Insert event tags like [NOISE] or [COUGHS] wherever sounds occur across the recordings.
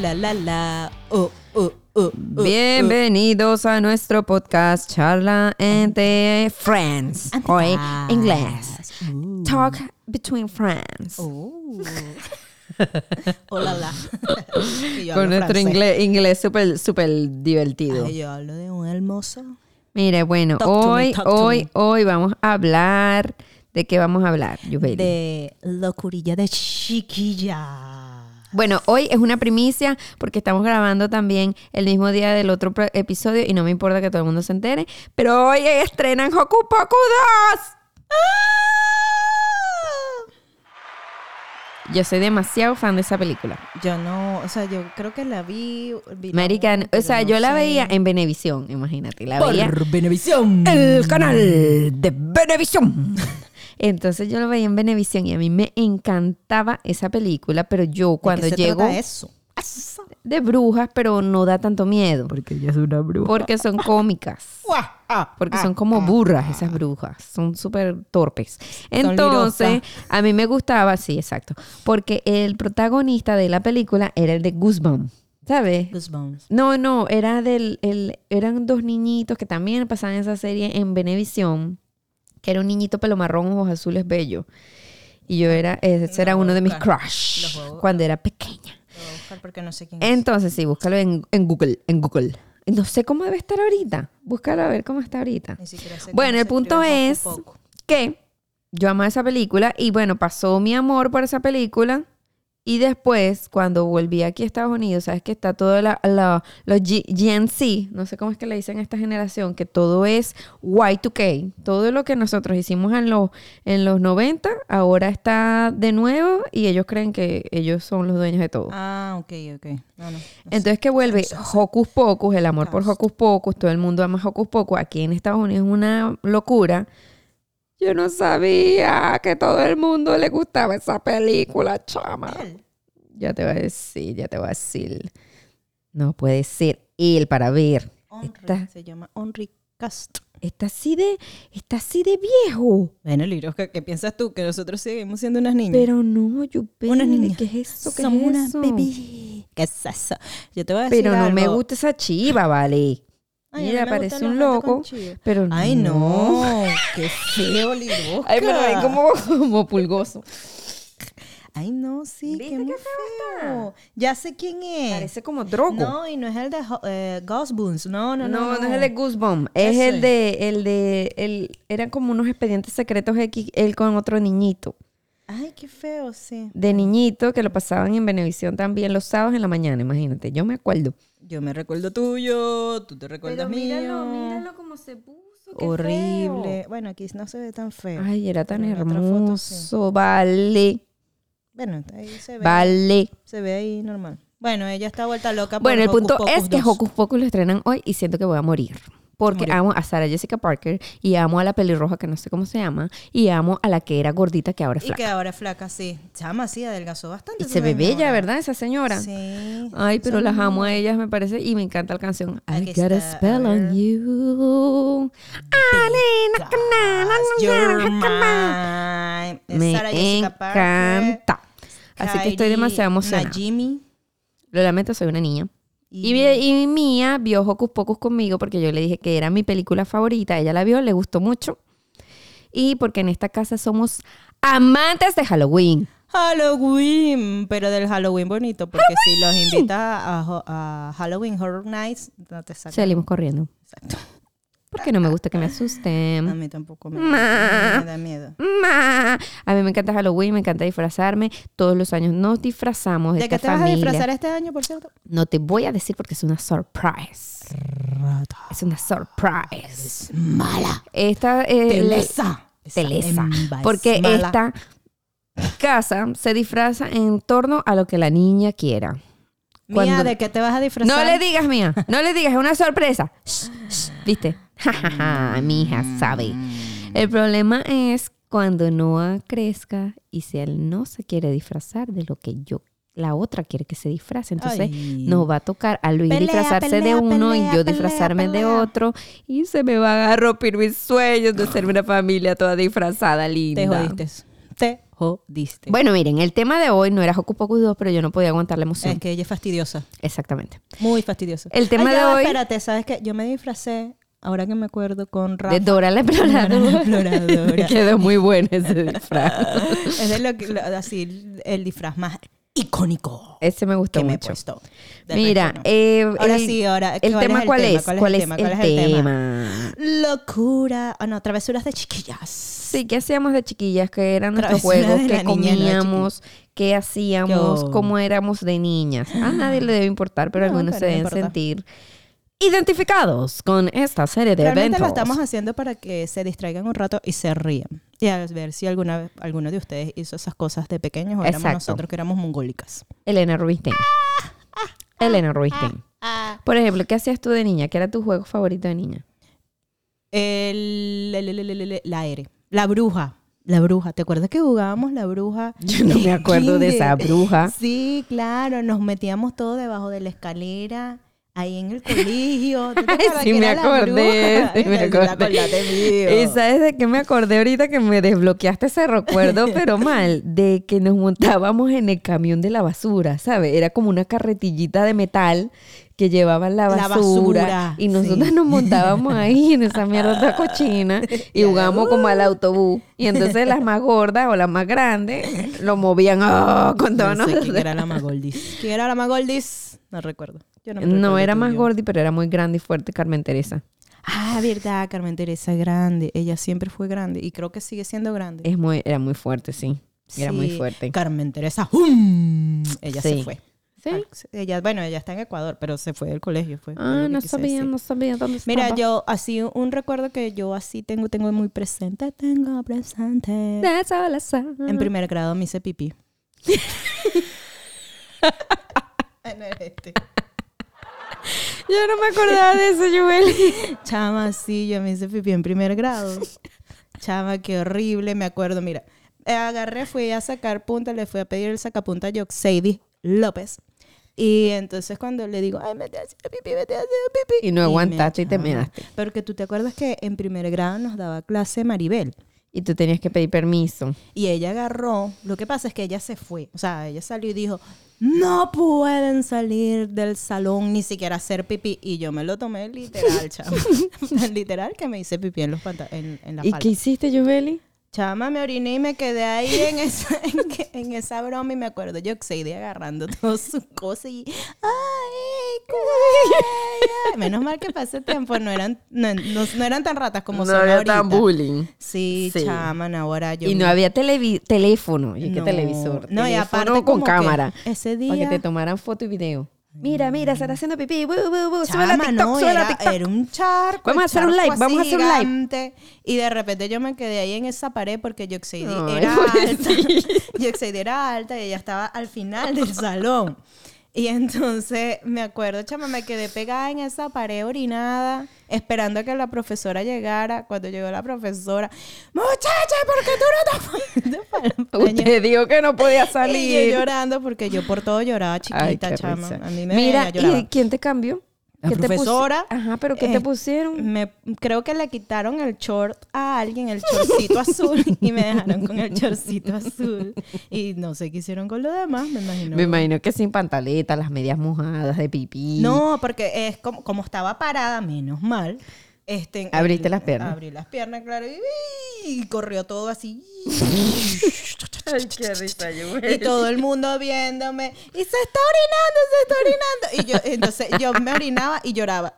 La, la. Oh, oh, oh, oh, Bienvenidos a nuestro podcast Charla entre Friends. oh. Hoy inglés. Talk between friends. Oh. [LAUGHS] Hola, la. [LAUGHS] Con nuestro francés. inglés, inglés súper súper divertido. Ay, yo hablo de un hermoso. Mire, bueno, Talk to me, hoy, hoy, hoy vamos a hablar. ¿De qué vamos a hablar, Yubeli? De locurilla de chiquilla. Bueno, hoy es una primicia porque estamos grabando también el mismo día del otro episodio y no me importa que todo el mundo se entere, pero hoy estrenan Hoku Poku 2. Yo soy demasiado fan de esa película. Yo no, o sea, yo creo que la vi. vi American, o sea, no yo la sé. veía en Venevisión, imagínate, la veía Por Venevisión. el canal de Venevisión. [LAUGHS] Entonces yo lo veía en Venevisión y a mí me encantaba esa película, pero yo cuando ¿De qué se llego trata eso? Eso. de brujas, pero no da tanto miedo. Porque ella es una bruja. Porque son [LAUGHS] cómicas. Porque son como burras esas brujas. Son súper torpes. Entonces, a mí me gustaba, sí, exacto. Porque el protagonista de la película era el de Goosebumps. ¿Sabes? Goosebumps. No, no, era del, el, eran dos niñitos que también pasaban esa serie en Venevisión, que era un niñito pelo marrón, ojos azules, bello. Y yo era, ese era uno de mis crush cuando era pequeña. Lo voy a buscar porque no sé quién es. Entonces, sí, búscalo en, en Google, en Google. No sé cómo debe estar ahorita. Búscalo a ver cómo está ahorita. Ni siquiera sé Bueno, cómo el se punto escribe es Poco Poco. que yo amaba esa película y bueno, pasó mi amor por esa película. Y después, cuando volví aquí a Estados Unidos, sabes que está todo la, la- los G- Gen Z, no sé cómo es que le dicen a esta generación, que todo es Y2K. Todo lo que nosotros hicimos en los, en los 90, ahora está de nuevo y ellos creen que ellos son los dueños de todo. Ah, ok, ok. No. Entonces que vuelve Hocus Pocus, el amor por Hocus Pocus, todo el mundo ama Hocus Pocus, aquí en Estados Unidos es una locura. Yo no sabía que todo el mundo le gustaba esa película, chama. Ya te voy a decir, ya te voy a decir. No puede ser él para ver. Henry, Está, Se llama Henry Cast. está así de, está así de viejo. Bueno, Liros, ¿qué, piensas tú? Que nosotros seguimos siendo unas niñas. Pero no, yo Unas niñas. ¿qué es eso? ¿Qué Somos es unas eso? bebés. ¿Qué es eso? Yo te voy a decir Pero no me gusta esa chiva, vale. Ay, Mira, parece un loco. Pero Ay, no. Qué feo, Liros. Ay, me lo ven como, [LAUGHS] como pulgoso. Ay, no, sí, ¿Viste qué muy qué feo feo. Ya sé quién es. Parece como drogo. No, y no es el de eh, Goosebumps. No, no, No, no. no, es el de Goosebumps. Es Ese. el de, el de, el, eran como unos expedientes secretos X, él con otro niñito. Ay, qué feo, sí. De niñito que lo pasaban en Venevisión también los sábados en la mañana, imagínate. Yo me acuerdo. Yo me recuerdo tuyo, tú te recuerdas mío. cómo se puso. Horrible. Bueno, aquí no se ve tan feo. Ay, era tan Pero foto sí. hermoso. Vale, Bueno, ahí se ve. vale. Se ve ahí normal. Bueno, ella está vuelta loca. por Bueno, el Hocus punto Pocus es que 2. Hocus Pocus lo estrenan hoy y siento que voy a morir. Porque amo a Sarah Jessica Parker y amo a la pelirroja que no sé cómo se llama y amo a la que era gordita que ahora es Y flaca. que ahora es flaca, sí. Chama, sí, adelgazó bastante. Y se ve bella. ¿verdad? Esa señora. Sí. Ay, pero Son- las amo a ellas, me parece, y me encanta la canción. I Aquí got a spell on you. Me Sarah Jessica Parker, encanta. Así que estoy demasiado emocionada. Najimy. Lo lamento, soy una niña. Y, Y- Mía vio Hocus Pocus conmigo porque yo le dije que era mi película favorita. Ella la vio, le gustó mucho. Y porque en esta casa somos amantes de Halloween. Halloween, pero del Halloween bonito, porque si los invitas a, Halloween Horror Nights, no te sacan. Salimos corriendo. Exacto. Porque no me gusta que me A asusten. mí tampoco me, Ma. me da miedo. Ma. A mí me encanta Halloween, me encanta disfrazarme. Todos los años nos disfrazamos de ¿De qué esta te vas a familia. disfrazar este año, por cierto? No te voy a decir porque es una surprise. Es una surprise. Mala. Esta eh, Telesa. Esa Telesa. es Porque mala. esta casa se disfraza en torno a lo que la niña quiera. Mía, ¿de qué te vas a disfrazar? No le digas mía, no le digas, es una sorpresa. Shh, shh, ¿Viste? Ja, mi hija sabe. El problema es cuando Noah crezca y si él no se quiere disfrazar de lo que yo, la otra quiere que se disfrace. Entonces Ay. nos va a tocar a Luis Pelea, disfrazarse de uno pelea, y yo disfrazarme de otro y se me van a romper mis sueños de ser una familia toda disfrazada, linda. Te jodiste. Te jodiste. Bueno, miren, el tema de hoy no era Hocus Pocus 2, pero yo no podía aguantar la emoción. es que ella es fastidiosa. Exactamente. Muy fastidiosa. El tema Ay, ya de hoy- Espérate, ¿sabes qué? Yo me disfracé, ahora que me acuerdo, con Rafa. De Dora la Dora la exploradora. exploradora. [LAUGHS] Quedó muy bueno ese disfraz. [LAUGHS] es de lo que, lo- así, el disfraz más icónico Ese me gustó que me he mucho. puesto. Mira, no. eh, Ahora el- sí, ahora, ¿El ¿cuál es tema cuál es? ¿Cuál es ¿Cuál el tema? Locura. Ah, no, travesuras de chiquillas. Sí, ¿qué hacíamos de chiquillas? ¿Qué eran nuestros juegos? ¿Qué comíamos? ¿Qué hacíamos? Yo- ¿Cómo éramos de niñas? A nadie le debe importar, pero No, algunos se deben importa. sentir identificados con esta serie de Realmente eventos. lo estamos haciendo para que se distraigan un rato y se rían. Y a ver si alguna vez alguno de ustedes hizo esas cosas de pequeños o éramos Exacto. nosotros que éramos mongólicas. Elena Rubinstein. Elena Rubinstein. Por ejemplo, ¿qué hacías tú de niña? ¿Qué era tu juego favorito de niña? El, el- el- el- el- el- la R. La bruja. La bruja. ¿Te acuerdas que jugábamos la bruja? Yo no me [LAUGHS] acuerdo de esa bruja. Sí, claro. Nos metíamos todo debajo de la escalera. Ahí en el colegio. ¿Tú te sí me acordé, sí me acordé. ¿Y sabes de qué me acordé ahorita que me desbloqueaste ese recuerdo, [LAUGHS] pero mal? De que nos montábamos en el camión de la basura, ¿sabes? Era como una carretillita de metal que llevaban la La basura. y nosotros sí. nos montábamos ahí en esa mierda cochina [LAUGHS] y jugábamos como al autobús. Y entonces las más gordas o las más grandes lo movían ¡ah! con todo No sé quién era la Magoldis. ¿Quién era la Magoldis? No recuerdo. Yo no, era más gordi, pero era muy grande y fuerte Carmen Teresa. Ah, verdad, Carmen Teresa grande. Ella siempre fue grande y creo que sigue siendo grande. Es muy, era muy fuerte, sí. Era muy Sí, fuerte. Carmen Teresa. ¡hum! Ella Sí. se fue. ¿Sí? Ah, Ella, bueno, ella está en Ecuador, pero se fue del colegio. Fue, Ah, no sabía, decir. no sabía dónde Mira, yo así un recuerdo que yo así tengo, tengo muy presente, tengo presente. En primer grado me hice pipí. [LAUGHS] [LAUGHS] En el este. [LAUGHS] Yo no me acordaba de eso, Joel. [LAUGHS] Chama, sí, yo me hice pipí en primer grado. [LAUGHS] Chama, qué horrible, me acuerdo. Mira, agarré, fui a sacar punta, le fui a pedir el sacapunta a Yoxeidi López. Y entonces cuando le digo, ay, me estoy haciendo pipí, me estoy haciendo pipí. Y no me aguantaste y te chama. measte. Porque tú te acuerdas que en primer grado nos daba clase Maribel. Y tú tenías que pedir permiso. Y ella agarró, lo que pasa es que ella se fue, o sea, ella salió y dijo, no pueden salir del salón ni siquiera hacer pipí. Y yo me lo tomé literal, chama. [LAUGHS] [LAUGHS] literal que me hice pipí en, los panta- en, en la ¿Y falda. qué hiciste, Joeli? Chama, me oriné y me quedé ahí en esa, [LAUGHS] en, que- en esa broma y me acuerdo yo de agarrando todas sus cosas y ¡ay! Menos mal que para ese tiempo no eran, no, no- no eran tan ratas como son ahorita. bullying. Sí, Sí. chama, ahora yo Y no me- había televi- teléfono. ¿Y qué No. televisor? No, y aparte con como que cámara. ese Para que día- te tomaran foto y video. Mira, mira, se está haciendo pipí. Bu, bu, bu. Sube Chama, la TikTok, no, sube la era, TikTok. era un charco. Vamos a hacer un live, vamos a hacer un live. Y de repente yo me quedé ahí en esa pared porque Yoxeidi Ay, era pobrecita. alta. [LAUGHS] Yoxeidi era alta y ella estaba al final del salón. Y entonces me acuerdo, chama, me quedé pegada en esa pared orinada, esperando a que la profesora llegara. Cuando llegó la profesora, muchacha, ¿por qué tú no te fuiste para el baño?" [LAUGHS] Usted dijo que no podía [LAUGHS] Y yo salir. llorando porque yo por todo lloraba chiquita, Ay, chama. risa. A mí me Mira, veía. ¿y quién te cambió? La ¿Qué te pusi- profesora, Ajá, pero ¿qué eh, te pusieron? Me, creo que le quitaron el short a alguien, el shortcito [LAUGHS] azul, y me dejaron con el shortcito azul. Y no sé qué hicieron con lo demás, me imagino. Me imagino que sin pantaleta, las medias mojadas de pipí. No, porque es como, como estaba parada, menos mal. Este, Abriste el- las piernas. Abrí las piernas, claro, y, y corrió todo así. Ay, qué risa, yo. Y todo el mundo viéndome. Y se está orinando, se está orinando. Y yo, entonces yo me orinaba y lloraba.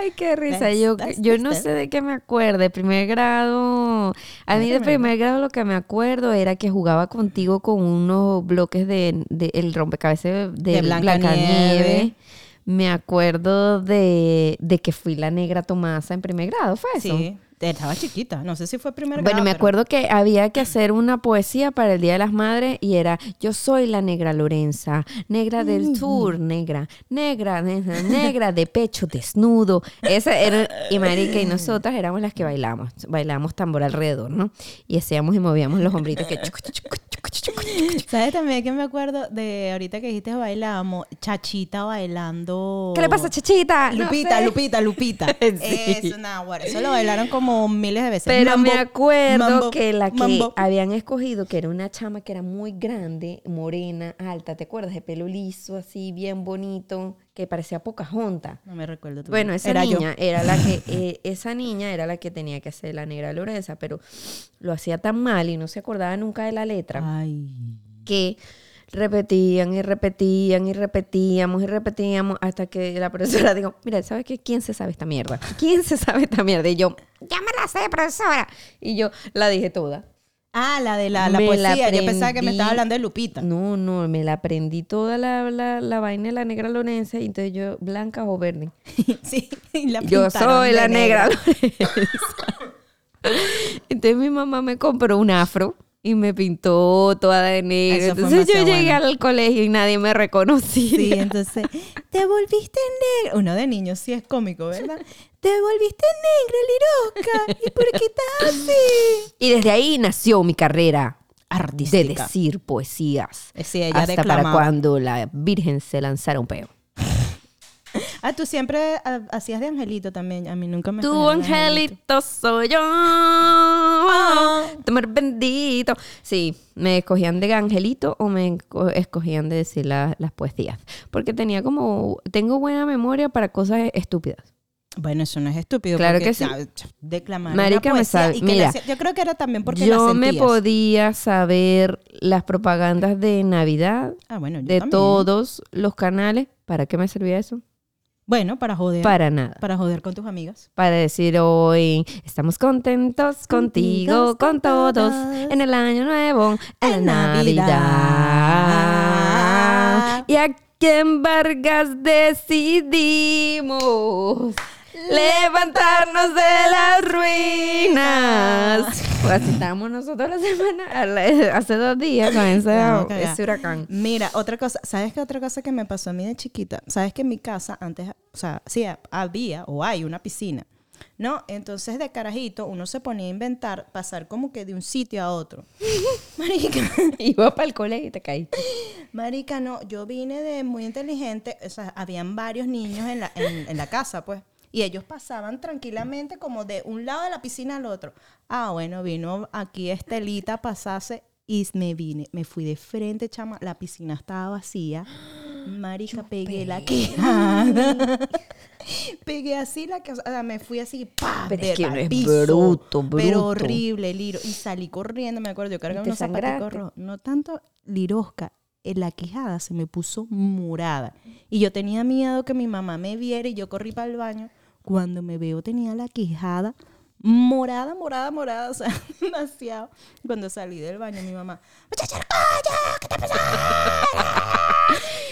Ay, qué risa. Yo, yo no sé de qué me acuerdo. De primer grado. A mí de primer grado lo que me acuerdo era que jugaba contigo con unos bloques de, de el rompecabezas de, De Blancanieves. Blancanieves. Me acuerdo de, de que fui la negra Tomasa en primer grado, ¿fue eso? Sí, estaba chiquita. No sé si fue primer Bueno, grado, me pero- acuerdo que había que hacer una poesía para el Día de las Madres y era Yo soy la negra Lorenza, negra del sur, negra, negra, negra, negra de pecho desnudo. Esa era, y marica, y nosotras éramos las que bailamos, bailamos tambor alrededor, ¿no? Y hacíamos y movíamos los hombritos que chucu, chucu, chucu, ¿Sabes también que me acuerdo de ahorita que dijiste bailamos? Chachita bailando. ¿Qué le pasa, Chachita? No Lupita, sé. Lupita, Lupita. [LAUGHS] Sí. Eso, bueno, eso lo bailaron como miles de veces. Pero Mambo, me acuerdo mambo, que la que mambo. habían escogido, que era una chama que era muy grande, morena, alta, ¿te acuerdas? De pelo liso, así, bien bonito, que parecía Pocahontas. No me recuerdo. Bueno, esa Era yo. niña era la que, [LAUGHS] eh, esa niña era la que tenía que hacer la negra Lorenza, pero lo hacía tan mal y no se acordaba nunca de la letra Ay. que repetían y repetían y repetíamos y repetíamos hasta que la profesora dijo, mira, ¿sabes qué? ¿Quién se sabe esta mierda? ¿Quién se sabe esta mierda? Y yo, ya me la sé, profesora. Y yo la dije toda. Ah, la de la, la poesía. Yo pensaba que me estaba hablando de Lupita. No, no, me la aprendí toda la, la, la vaina de la negra Lorenza y entonces yo, blanca o verde. [LAUGHS] sí, y la Yo soy la negra Lorenza. [LAUGHS] Entonces mi mamá me compró un afro y me pintó toda de negro. Eso Entonces yo llegué bueno. al colegio y nadie me reconocía. Sí, entonces, te volviste negra. Uno de niños sí es cómico, ¿verdad? Te volviste negra, Liroca. ¿Y por qué estás así? Y desde ahí nació mi carrera de Artística. decir poesías. Sí, ella hasta para cuando la Virgen se lanzara un peo. Ah, tú siempre ah, hacías de angelito también. A mí nunca me Tu de angelito soy yo. Tu amor bendito. Sí, me escogían de angelito o me esco- escogían de decir la- las poesías. Porque tenía como. Tengo buena memoria para cosas estúpidas. Bueno, eso no es estúpido. Claro que sí. declamar Marica, una me sabe- mira, la yo creo que era también porque la Yo me sentías. podía saber las propagandas de Navidad Ah, bueno, de también. todos los canales. ¿Para qué me servía eso? Bueno, para joder. Para, Para nada. joder con tus amigas. Para decir hoy, estamos contentos contigo, con todos, en el año nuevo, en En. Navidad. Y aquí en Vargas decidimos levantarnos de las ruinas. Pues así estábamos nosotros la semana, la- hace dos días con ese, ese huracán. Mira, otra cosa, ¿sabes qué otra cosa que me pasó a mí de chiquita? ¿Sabes que en mi casa antes, o sea, sí, había o hay una piscina, ¿no? Entonces de carajito uno se ponía a inventar, pasar como que de un sitio a otro. [LAUGHS] Marica, Iba para el colegio y te caíste. marica, no, yo vine de muy inteligente, o sea, habían varios niños en la, en, en la casa, pues. Y ellos pasaban tranquilamente como de un lado de la piscina al otro. Ah, bueno, vino aquí Estelita, pasase y me vine. Me fui de frente, chama. La piscina estaba vacía. Marica, pegué la quejada. [LAUGHS] pegué así la que, o sea, me fui así, ¡pa! Pero es de- que uno es piso. bruto, Pero bruto. horrible, Liro. Y salí corriendo, me acuerdo. Yo cargaba unos zapaticos rojos. No tanto lirosca. En la quejada se me puso morada. Y yo tenía miedo que mi mamá me viera y yo corrí para el baño. Cuando me veo tenía la quejada morada, morada, morada. O sea, [LAUGHS] demasiado. Cuando salí del baño, mi mamá, ¿qué te pasa?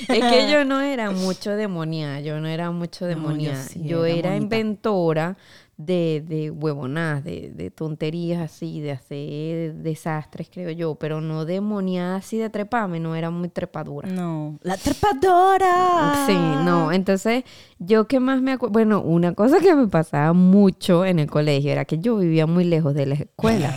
Es que yo no era mucho demonia, yo no era mucho No, yo demonia. sí yo era inventora de, de huevonadas, de, de tonterías así, de hacer desastres, creo yo, pero no demoniada así de treparme, no era muy trepadura. No, la trepadora. Sí, no, entonces yo que más me acuerdo, bueno, una cosa que me pasaba mucho en el colegio era que yo vivía muy lejos de la escuela.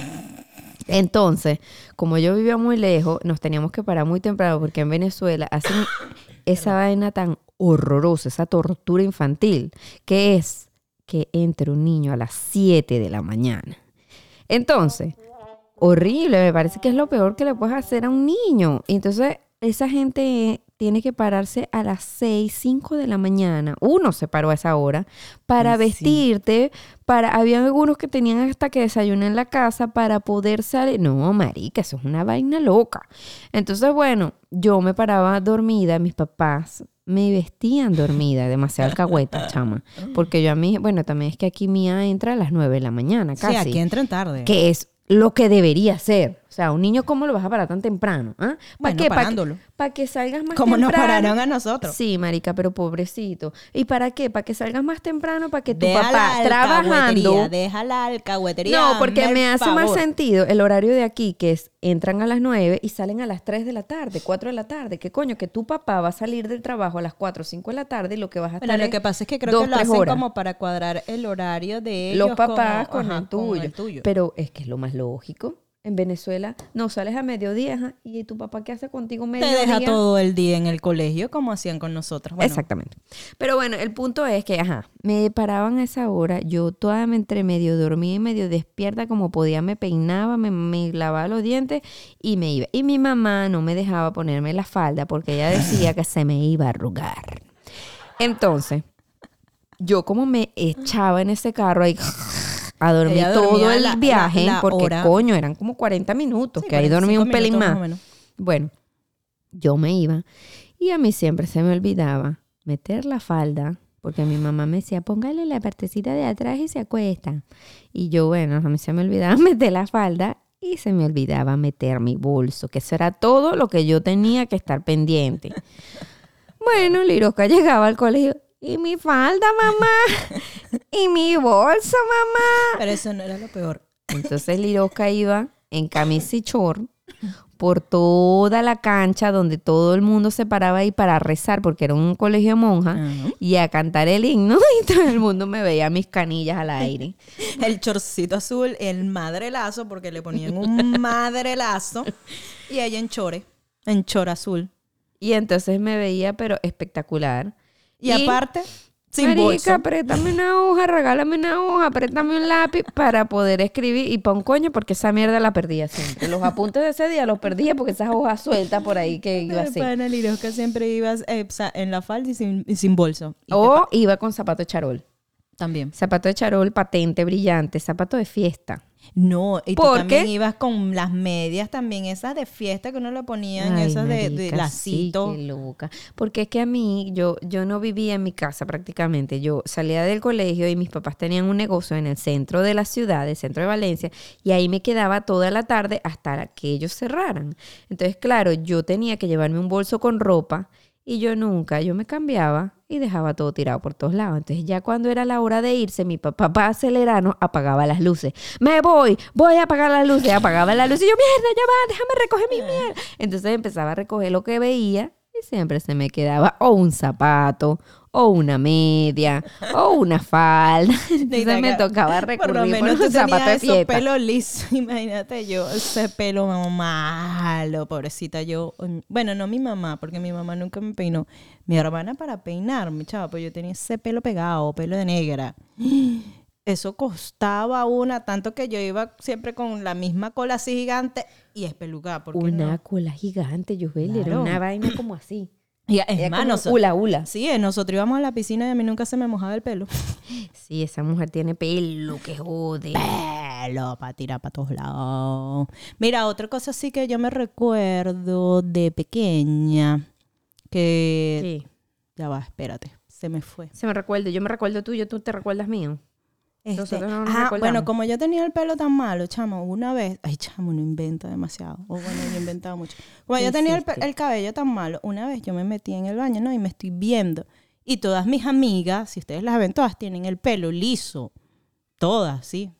Entonces, como yo vivía muy lejos, nos teníamos que parar muy temprano porque en Venezuela hacen [COUGHS] esa vaina tan horrorosa, esa tortura infantil, que es que entre un niño a las 7 de la mañana. Entonces, horrible, me parece que es lo peor que le puedes hacer a un niño. Entonces, esa gente tiene que pararse a las 6, 5 de la mañana. Uno se paró a esa hora para sí. vestirte, para había algunos que tenían hasta que desayunar en la casa para poder salir. No, marica, eso es una vaina loca. Entonces, bueno, yo me paraba dormida, mis papás me vestían dormida, demasiado alcahueta, [LAUGHS] chama. Porque yo a mí, bueno, también es que aquí mía entra a las 9 de la mañana, Sí, casi aquí entran tarde. que es lo que debería ser. O sea, un niño, ¿cómo lo vas a parar tan temprano? ¿Ah? ¿Para Bueno, qué? ¿Para que, pa' que salgas más Como nos temprano. pararon a nosotros. Sí, marica, pero pobrecito. ¿Y para qué? ¿Para que salgas más temprano? ¿Para que tu Deja papá la trabajando... Deja la alcahuetería. No, porque me hace más favor. sentido el horario de aquí, que es entran a las 9 y salen a las 3 de la tarde, 4 de la tarde. ¿Qué coño? Que tu papá va a salir del trabajo a las 4 o 5 de la tarde y lo que vas a estar Bueno, lo es que pasa es que creo dos, que lo hacen horas. como para cuadrar el horario de ellos los papás con, ajá, el tuyo. tuyo. Pero es que es lo más lógico. En Venezuela, no sales a mediodía, ajá, y tu papá qué hace contigo Te mediodía. deja todo el día en el colegio como hacían con nosotros. Bueno, Exactamente. Pero bueno, el punto es que, ajá, me paraban a esa hora, yo toda me entre medio dormía y medio despierta como podía, me peinaba, me, me lavaba los dientes y me iba. Y mi mamá no me dejaba ponerme la falda porque ella decía que se me iba a arrugar. Entonces, yo como me echaba en ese carro ahí a dormir todo el la- viaje, la porque hora. coño, eran como 40 minutos, sí, que ahí dormí 45 un pelín más. Bueno, yo me iba y a mí siempre se me olvidaba meter la falda porque mi mamá me decía, póngale la partecita de atrás y se acuesta. Y yo, bueno, a mí se me olvidaba [LAUGHS] meter la falda y se me olvidaba meter mi bolso, que eso era todo lo que yo tenía que estar pendiente. [LAUGHS] Bueno, Liroca llegaba al colegio. Y mi falda, mamá. [LAUGHS] Y mi bolso, mamá. Pero eso no era lo peor. Entonces Liroca iba en camisa y short por toda la cancha donde todo el mundo se paraba ahí para rezar porque era un colegio de monjas Ajá. y a cantar el himno [LAUGHS] y todo el mundo me veía mis canillas al aire. [LAUGHS] El chorcito azul, el madrelazo, porque le ponían un madrelazo. Y ella en chore, en chor azul. Y entonces me veía pero espectacular. Y, aparte, sin Marica, bolso. apriétame una hoja, regálame una hoja, apriétame un lápiz para poder escribir y pa' un coño porque esa mierda la perdía siempre. Los apuntes de ese día los perdía porque esas hojas sueltas por ahí que iba así. Lirosca siempre ibas eh, en la falda y sin, y sin bolso. Y O iba con zapato de charol. también. Zapato de charol patente, brillante, zapato de fiesta. No, y tú ¿Por también qué? ibas con las medias también, esas de fiesta que uno le ponía en Ay, esas de, de lacito. Sí, loca. Porque es que a mí, yo, yo no vivía en mi casa prácticamente. Yo salía del colegio y mis papás tenían un negocio en el centro de la ciudad, el centro de Valencia, y ahí me quedaba toda la tarde hasta que ellos cerraran. Entonces, claro, yo tenía que llevarme un bolso con ropa y yo nunca, yo me cambiaba y dejaba todo tirado por todos lados. Entonces ya cuando era la hora de irse, mi papá para acelerarnos apagaba las luces. Me voy, voy a apagar las luces. Apagaba las luces y yo, mierda, ya va, déjame recoger mi mierda. Entonces empezaba a recoger lo que veía y siempre se me quedaba o un zapato, o una media, o una falda. [LAUGHS] Entonces me tocaba recurrir Por lo menos por un zapato de fiesta. pelos lisos. [LAUGHS] Imagínate yo, ese pelo malo, pobrecita yo. mm, Bueno, no mi mamá, porque mi mamá nunca me peinó. Mi hermana para peinarme, chava, pues yo tenía ese pelo pegado, pelo de negra. [GASPS] Eso costaba una, tanto que yo iba siempre con la misma cola así gigante y espelucada. Una no? cola gigante, yo era Claro. una vaina como así. Y es Era más, como noso- hula hula. Sí, nosotros íbamos a la piscina y a mí nunca se me mojaba el pelo. [LAUGHS] Sí, esa mujer tiene pelo que jode. pelo para tirar para todos lados. Mira, otra cosa sí que yo me recuerdo de pequeña, que... Sí. Ya va, espérate, se me fue. Se me recuerda, yo me recuerdo tuyo, tú te recuerdas mío. Este, Nosotros no nos ah, recordamos. bueno, como yo tenía el pelo tan malo, chamo, una vez, ay, chamo, uno inventa demasiado. O bueno, yo he inventado mucho. Como ¿Qué yo tenía el, el cabello tan malo, una vez yo me metí en el baño, ¿no? Y me estoy viendo. Y todas mis amigas, si ustedes las ven, todas tienen el pelo liso. Todas, sí.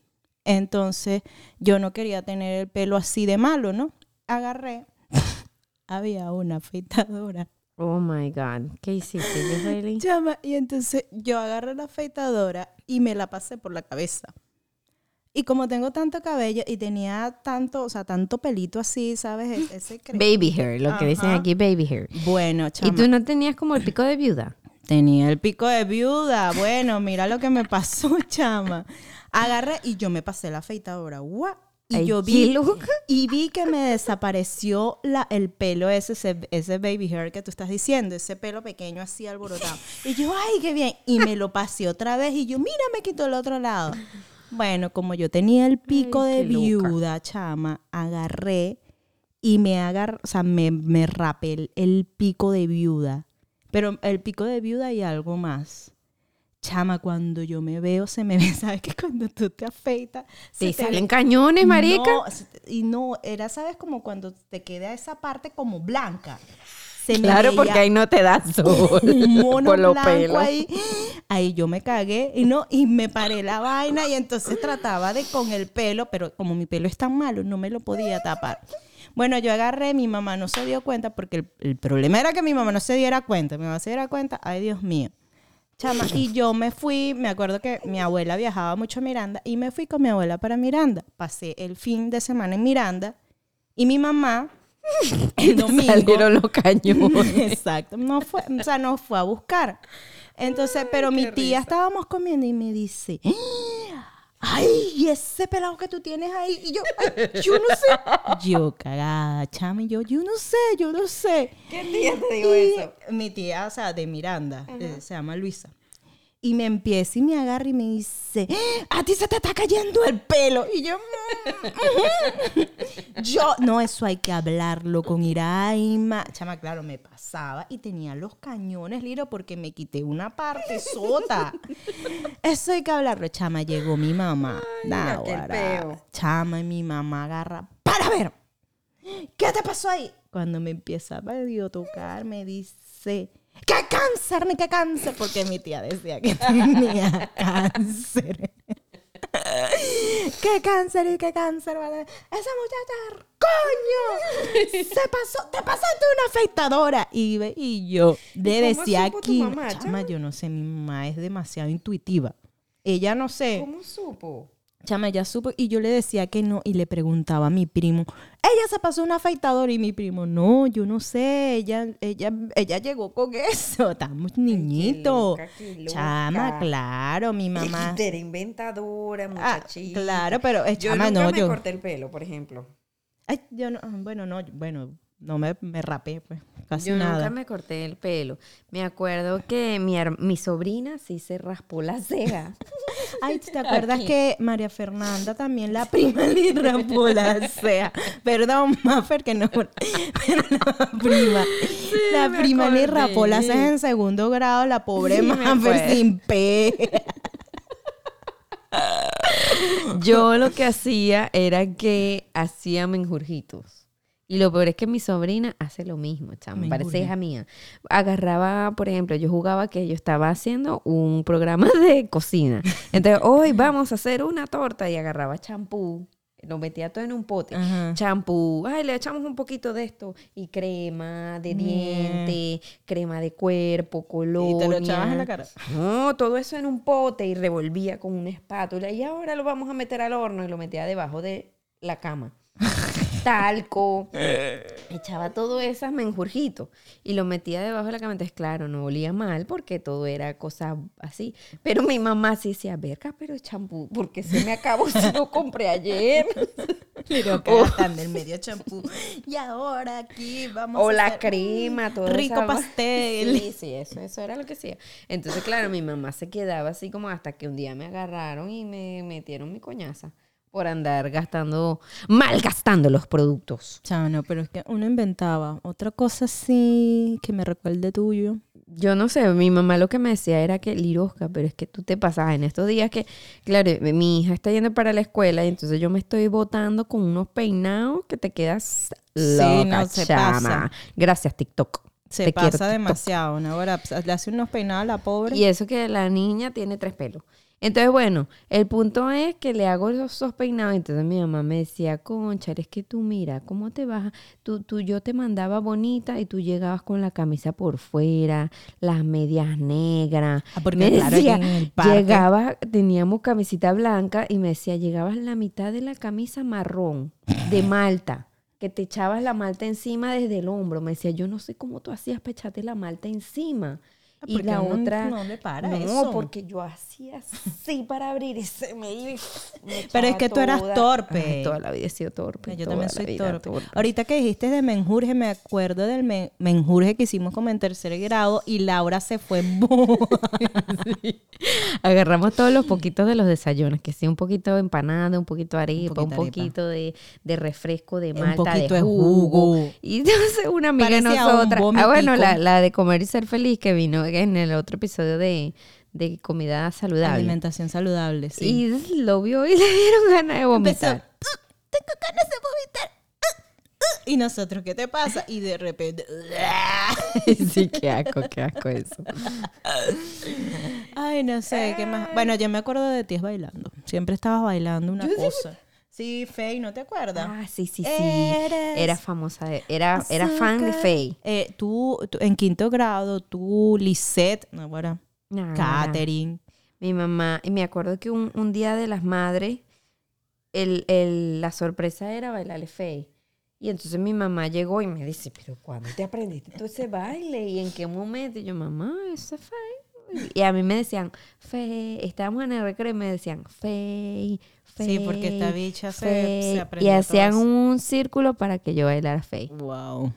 Entonces, yo no quería tener el pelo así de malo, ¿no? Agarré. [LAUGHS] Había una afeitadora. Oh my God. ¿Qué hiciste, Joeli? Chama, y entonces yo agarré la afeitadora y me la pasé por la cabeza. Y como tengo tanto cabello y tenía tanto, o sea, tanto pelito así, ¿sabes? E- Ese [GASPS] Baby hair, lo que dicen aquí, baby hair. Bueno, ¿Y chama. tú no tenías como el pico de viuda? Tenía el pico de viuda. Bueno, mira lo que me pasó, [LAUGHS] chama. Agarré y yo me pasé la afeitadora. ¡guau! Y yo vi y vi que me desapareció la, el pelo ese, ese, baby hair que tú estás diciendo, ese pelo pequeño así alborotado. Y yo, ay, qué bien. Y me lo pasé otra vez y yo, mira, me quitó el otro lado. Bueno, como yo tenía el pico Ay, de loca. viuda, chama, agarré y me agarré, o sea, me, me rapé el, el pico de viuda. Pero el pico de viuda y algo más. Chama, cuando yo me veo, se me [LAUGHS] ve, ¿sabes? Que cuando tú te afeitas, ¿Te se salen cañones, marica? no, y no, era, ¿sabes? Como cuando te queda esa parte como blanca. Se claro, porque ahí no te da [LAUGHS] sol. un mono por los pelos. ahí. Ahí yo me cagué y no, y me paré la vaina y entonces trataba de con el pelo, pero como mi pelo es tan malo, no me lo podía tapar. Bueno, yo agarré, mi mamá no se dio cuenta porque el, el problema era que mi mamá no se diera cuenta. Mi mamá se diera cuenta, ay Dios mío. Chama, y yo me fui, me acuerdo que mi abuela viajaba mucho a Miranda y me fui con mi abuela para Miranda. Pasé el fin de semana en Miranda y mi mamá [LAUGHS] el domingo Salieron los cañones. [LAUGHS] Exacto, no fue, o sea, no fue a buscar. Entonces, pero mi tía risa. estábamos comiendo y me dice, ay, ¿y ese pelado que tú tienes ahí? Y yo, "Ay, yo no sé. [LAUGHS] Yo cagada, chama, y yo, yo no sé, yo no sé. ¿Qué tía te Y mi tía, o sea, de Miranda, eh, se llama Luisa. Y me empieza y me agarra y me dice, a ti se te está cayendo el pelo. Y yo, "Mm, ujú". yo, no, eso hay que hablarlo con Iraima. Chama, claro, me pasaba y tenía los cañones, Liro, porque me quité una parte sota. Eso hay que hablarlo. Chama, llegó mi mamá. Ay, Náguara. peo. Chama, y mi mamá agarra, para ver. ¿Qué te pasó ahí? Cuando me empieza a tocar, me dice, ¿qué cáncer ni qué cáncer? Porque mi tía decía que [LAUGHS] tenía cáncer. ¿Qué cáncer y qué cáncer? vale? Esa muchacha, coño, se pasó, te pasaste una afeitadora. Y, y yo le ¿Y cómo decía aquí, mamá, chama? yo no sé, mi mamá es demasiado intuitiva. Ella no sé. ¿Cómo supo? Chama, ella supo y yo le decía que no y le preguntaba a mi primo, ella se pasó una afeitadora y mi primo, no, yo no sé, ella, ella, ella llegó con eso, [LAUGHS] estamos niñitos. Chama, claro, mi mamá. Era inventadora, Ah, muchachita. claro, pero eh, Yo chama, nunca no, me yo. corté el pelo, por ejemplo. Ay, yo no, bueno, no, bueno, no me, me rapé, pues, casi Yo nada. nunca me corté el pelo. Me acuerdo que mi, mi sobrina sí se raspó la ceja. [LAUGHS] Ay, ¿te acuerdas Aquí. que María Fernanda también, la prima, le rapó la ceja? Perdón, [LAUGHS] Maffer, que no. [LAUGHS] Pero la prima. la prima le rapó la ceja en segundo grado, la pobre Sí, Maffer sin pe. Yo lo que hacía era que hacía menjurjitos. Y lo peor es que mi sobrina hace lo mismo, chama. Parece Menjurje. hija mía. Agarraba, por ejemplo, yo jugaba que yo estaba haciendo un programa [LAUGHS] de cocina. Entonces, hoy vamos a hacer una torta y agarraba champú. Lo metía todo en un pote. Ajá. Champú. Ay, le echamos un poquito de esto. Y crema de diente, crema de cuerpo, colonia. Y te lo echabas en la cara. No, todo eso en un pote y revolvía con una espátula y ahora lo vamos a meter al horno y lo metía debajo de la cama. [LAUGHS] Talco, echaba todo eso menjurjitos y lo metía debajo de la cama. Entonces, claro, no olía mal porque todo era cosa así. Pero mi mamá sí decía, verga, pero el champú, porque se me acabó si lo compré ayer? [LAUGHS] Pero [LAUGHS] Oh. gastando el medio champú. Y ahora aquí vamos o a la hacer, crema, todo Rico pastel. [LAUGHS] Sí, sí, eso, eso era lo que hacía. Entonces, claro, mi mamá se quedaba así como hasta que un día me agarraron y me metieron mi coñaza por andar gastando, malgastando los productos. Chama, no, pero es que uno inventaba. Otra cosa sí que me recuerde tuyo. Yo no sé, mi mamá lo que me decía era que Lirosca, pero es que tú te pasas en estos días que, claro, mi hija está yendo para la escuela y entonces yo me estoy botando con unos peinados que te quedas Sí, loca, no, se chama. pasa. Gracias, TikTok. Se Te pasa demasiado. Una hora le hace unos peinados a la pobre. Y eso que la niña tiene tres pelos. Entonces, bueno, el punto es que le hago esos, peinados. Entonces mi mamá me decía, concha, es que tú mira, ¿cómo te vas? Tú, tú, yo te mandaba bonita y tú llegabas con la camisa por fuera, las medias negras. Ah, porque me claro, decía, aquí en el parque- llegaba, teníamos camisita blanca y me decía, llegabas la mitad de la camisa marrón de malta. Que te echabas la malta encima desde el hombro. Me decía, yo no sé cómo tú hacías para echarte la malta encima. Ah, y porque la otra. no le para no, eso. porque yo hacía así para abrir y se me iba. [LAUGHS] Pero es que tú eras toda. torpe. Ay, toda la vida he sido torpe. Yo toda también soy torpe. Ahorita que dijiste de menjurje, me acuerdo del men- menjurje que hicimos como en tercer grado y Laura se fue. [LAUGHS] [LAUGHS] Agarramos todos los poquitos de los desayunos, que sí, un poquito de empanada, un poquito de arepa, un poquito de poquito, de, de refresco, de Un malta, poquito de de jugo. jugo. Y entonces una amiga de un nosotras, ah, bueno, la, la de comer y ser feliz, que vino en el otro episodio de, de comida saludable. Alimentación saludable, sí. Y lo vio y [LAUGHS] le dieron ganas de Empezó, vomitar. "Uh, tengo ganas de vomitar. uh, uh". Y nosotros, ¿qué te pasa? Y de repente, [LAUGHS] sí, qué asco, qué asco eso. ay, no sé, ¿qué más? Bueno, yo me acuerdo de ti es bailando. Siempre estabas bailando una cosa. Sí, Faye, ¿no te acuerdas? Ah, sí, sí, sí. Eres Era famosa, de- era, era fan de. Faye. Eh, tú, tú, en quinto grado, tú, Lisette, no, bueno, Nah, catering. Mi mamá, y me acuerdo que un, un día de las madres, el, el- la sorpresa era bailarle Fey. Y entonces mi mamá llegó y me dice, pero ¿cuándo te aprendiste tú ese baile? ¿Y en qué momento? Y yo, mamá, ese es Fey. Y a mí me decían, Fey, estábamos en el recreo y me decían, Fey, Fey. Sí, porque esta bicha se, Fey". se Y aprendió todo hacían eso. un círculo para que yo bailara Fey. Wow.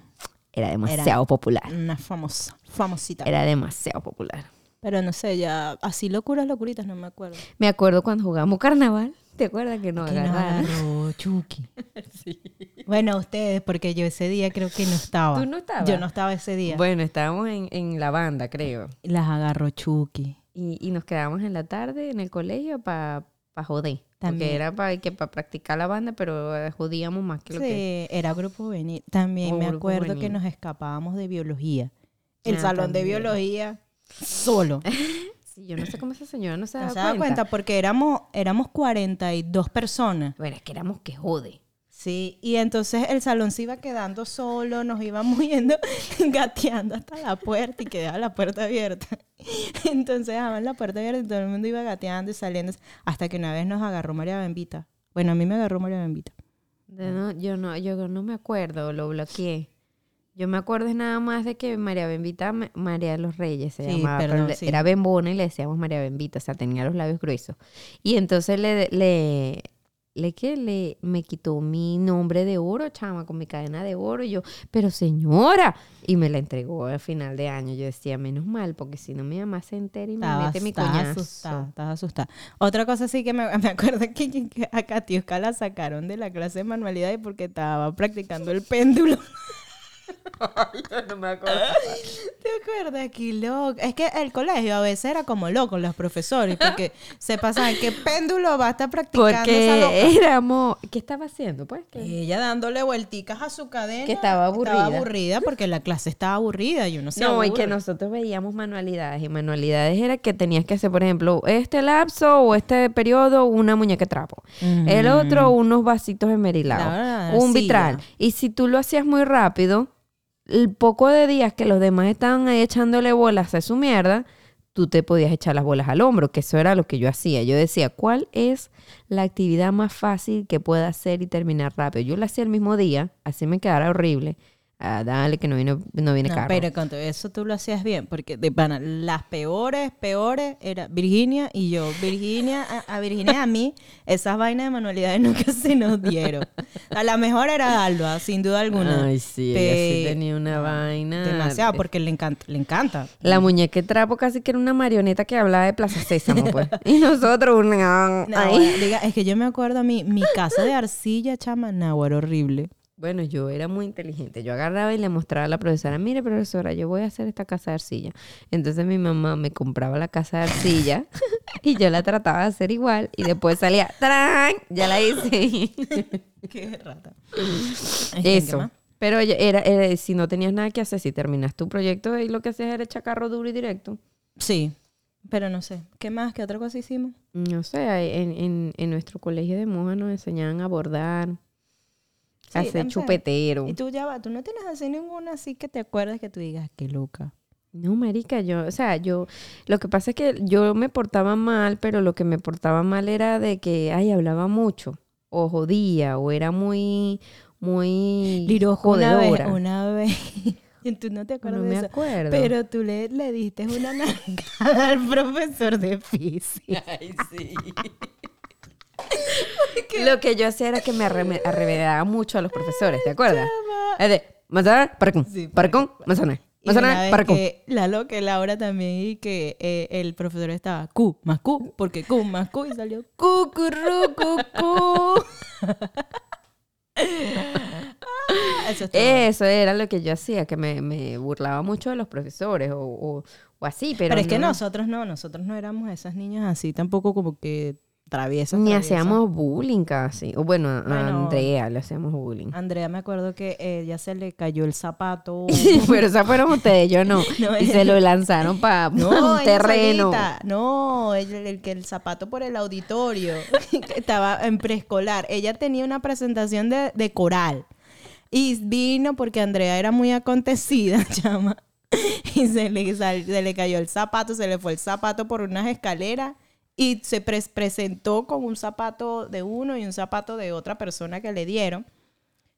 Era demasiado popular. Una famosa, famosita. Era demasiado popular. Pero no sé, ya así locuras, locuritas, no me acuerdo. Me acuerdo cuando jugamos carnaval. ¿Te acuerdas que nos agarraron? agarró Chucky. [LAUGHS] Bueno, ustedes, porque yo ese día creo que no estaba. ¿Tú no estabas? Yo no estaba ese día. Bueno, estábamos en, en la banda, creo. Las agarró Chucky. Y, y nos quedamos en la tarde en el colegio para joder. También. Porque era para que para practicar la banda, pero eh, jodíamos más que Sí, lo que... era grupo juvenil. También Oh, me acuerdo que nos escapábamos de biología. El Ah, salón de biología solo. [LAUGHS] Sí, yo no sé cómo esa señora no se da ¿No se cuenta. da cuenta? Porque éramos, éramos 42 personas. Bueno, es que éramos que jode. Sí, y entonces el salón se iba quedando solo, nos íbamos [LAUGHS] yendo gateando hasta la puerta y quedaba la puerta abierta. [LAUGHS] Entonces dejaban la puerta abierta y todo el mundo iba gateando y saliendo hasta que una vez nos agarró María Bembita. Bueno, a mí me agarró María Bembita. No- yo no, yo no me acuerdo, lo bloqueé. Yo me acuerdo es nada más de que María Bembita, Ma- María de los Reyes se Sí, llamaba, perdón, sí. era Bembona y le decíamos María Bembita, o sea, tenía los labios gruesos. Y entonces le, le, le, ¿qué? le, me quitó mi nombre de oro, chama, con mi cadena de oro. Y yo, pero señora, y me la entregó al final de año. Yo decía, menos mal, porque si no mi mamá se entera y me Estaba, mete mi estaba asustada, estaba asustada. Otra cosa sí que me, [LAUGHS] me acuerdo que, que- que a Katiuska la sacaron de la clase de manualidades porque estaba practicando el péndulo. [LAUGHS] [LAUGHS] no me acuerdo. ¿Te acuerdas? Qué loco. Es que el colegio a veces era como loco los profesores porque se pasaban qué péndulo va a estar practicando esa loca? Porque éramos, ¿qué estaba haciendo? Pues que Y ella dándole vuelticas a su cadena. Que estaba aburrida. Estaba aburrida porque la clase estaba aburrida y uno se No, y aburre. que nosotros veíamos manualidades. Y manualidades era que tenías que hacer, por ejemplo, este lapso o este periodo, una muñeca de trapo. El otro, unos vasitos esmerilados. La un vitral. Y si tú lo hacías muy rápido, el poco de días que los demás estaban ahí echándole bolas a su mierda, tú te podías echar las bolas al hombro, que eso era lo que yo hacía. Yo decía, ¿cuál es la actividad más fácil que pueda hacer y terminar rápido? Yo la hacía el mismo día, así me quedara horrible. Ah, dale, que no viene, no viene No, carro. pero con todo eso tú lo hacías bien, porque de pana, las peores, peores, era Virginia y yo. Virginia, a, a Virginia a mí, esas vainas de manualidades nunca se nos dieron. A la mejor era Alba, sin duda alguna. Ay, sí, ella sí Pe- tenía una vaina. Demasiado, porque le encanta. Le encanta. La muñeca de trapo casi que era una marioneta que hablaba de Plaza Sésamo, pues. [LAUGHS] y nosotros, una... No, ahí. bueno, diga, es que yo me acuerdo a mí, mi casa de arcilla, chama, no, era horrible. Bueno, yo era muy inteligente. Yo agarraba y le mostraba a la profesora, mire, profesora, yo voy a hacer esta casa de arcilla. Entonces mi mamá me compraba la casa de arcilla [LAUGHS] y yo la trataba de hacer igual. Y después salía, ¡tarán! Ya la hice. [LAUGHS] Qué rata. [LAUGHS] Este, ¿qué Eso. Pero era, era- si no tenías nada que hacer, si terminas tu proyecto y lo que hacías era echar carro duro y directo. Sí, pero no sé. ¿Qué más? ¿Qué otra cosa hicimos? No sé, en, en, en nuestro colegio de monjas nos enseñaban a bordar, Sí, hacer también. chupetero. Y tú ya va, tú no tienes así ninguna así que te acuerdas que tú digas, qué loca. No, marica, yo, o sea, yo, lo que pasa es que yo me portaba mal, pero lo que me portaba mal era de que, ay, hablaba mucho, o jodía, o era muy, muy Lirojo, una vez, jodedora. una vez, [LAUGHS] y tú no te acuerdas No de me eso, acuerdo. pero tú le, le diste una [LAUGHS] nalgada al profesor de física. Ay, sí. [LAUGHS] Lo que yo hacía era que me arrevedaba mucho a los profesores, ¿te acuerdas? Es de, manzana, paracón, Sí, paracón, manzana, manzana, paracón. que la loca, Laura también, y que eh, el profesor estaba Q más Q, porque Q más Q, y salió Q, Q, ru, Q, Q. Ah, Eso. Eso era lo que yo hacía, que me, me burlaba mucho de los profesores o, o- o así, pero, Pero, es que no- nosotros no, nosotros no éramos esas niñas así, tampoco como que traviesas. Ni hacíamos bullying casi. O bueno, a, Bueno. Andrea le hacíamos bullying. Andrea me acuerdo que eh, ya se le cayó el zapato. [LAUGHS] Pero esas fueron ustedes, yo no. [LAUGHS] No, y ella- se lo lanzaron para No, un ella terreno. solita. No, el, el que el zapato por el auditorio. [LAUGHS] que Estaba en preescolar. Ella tenía una presentación de, de coral. Y vino porque Andrea era muy acontecida, chama. y se le, se le cayó el zapato, se le fue el zapato por unas escaleras y se pres- presentó con un zapato de uno y un zapato de otra persona que le dieron.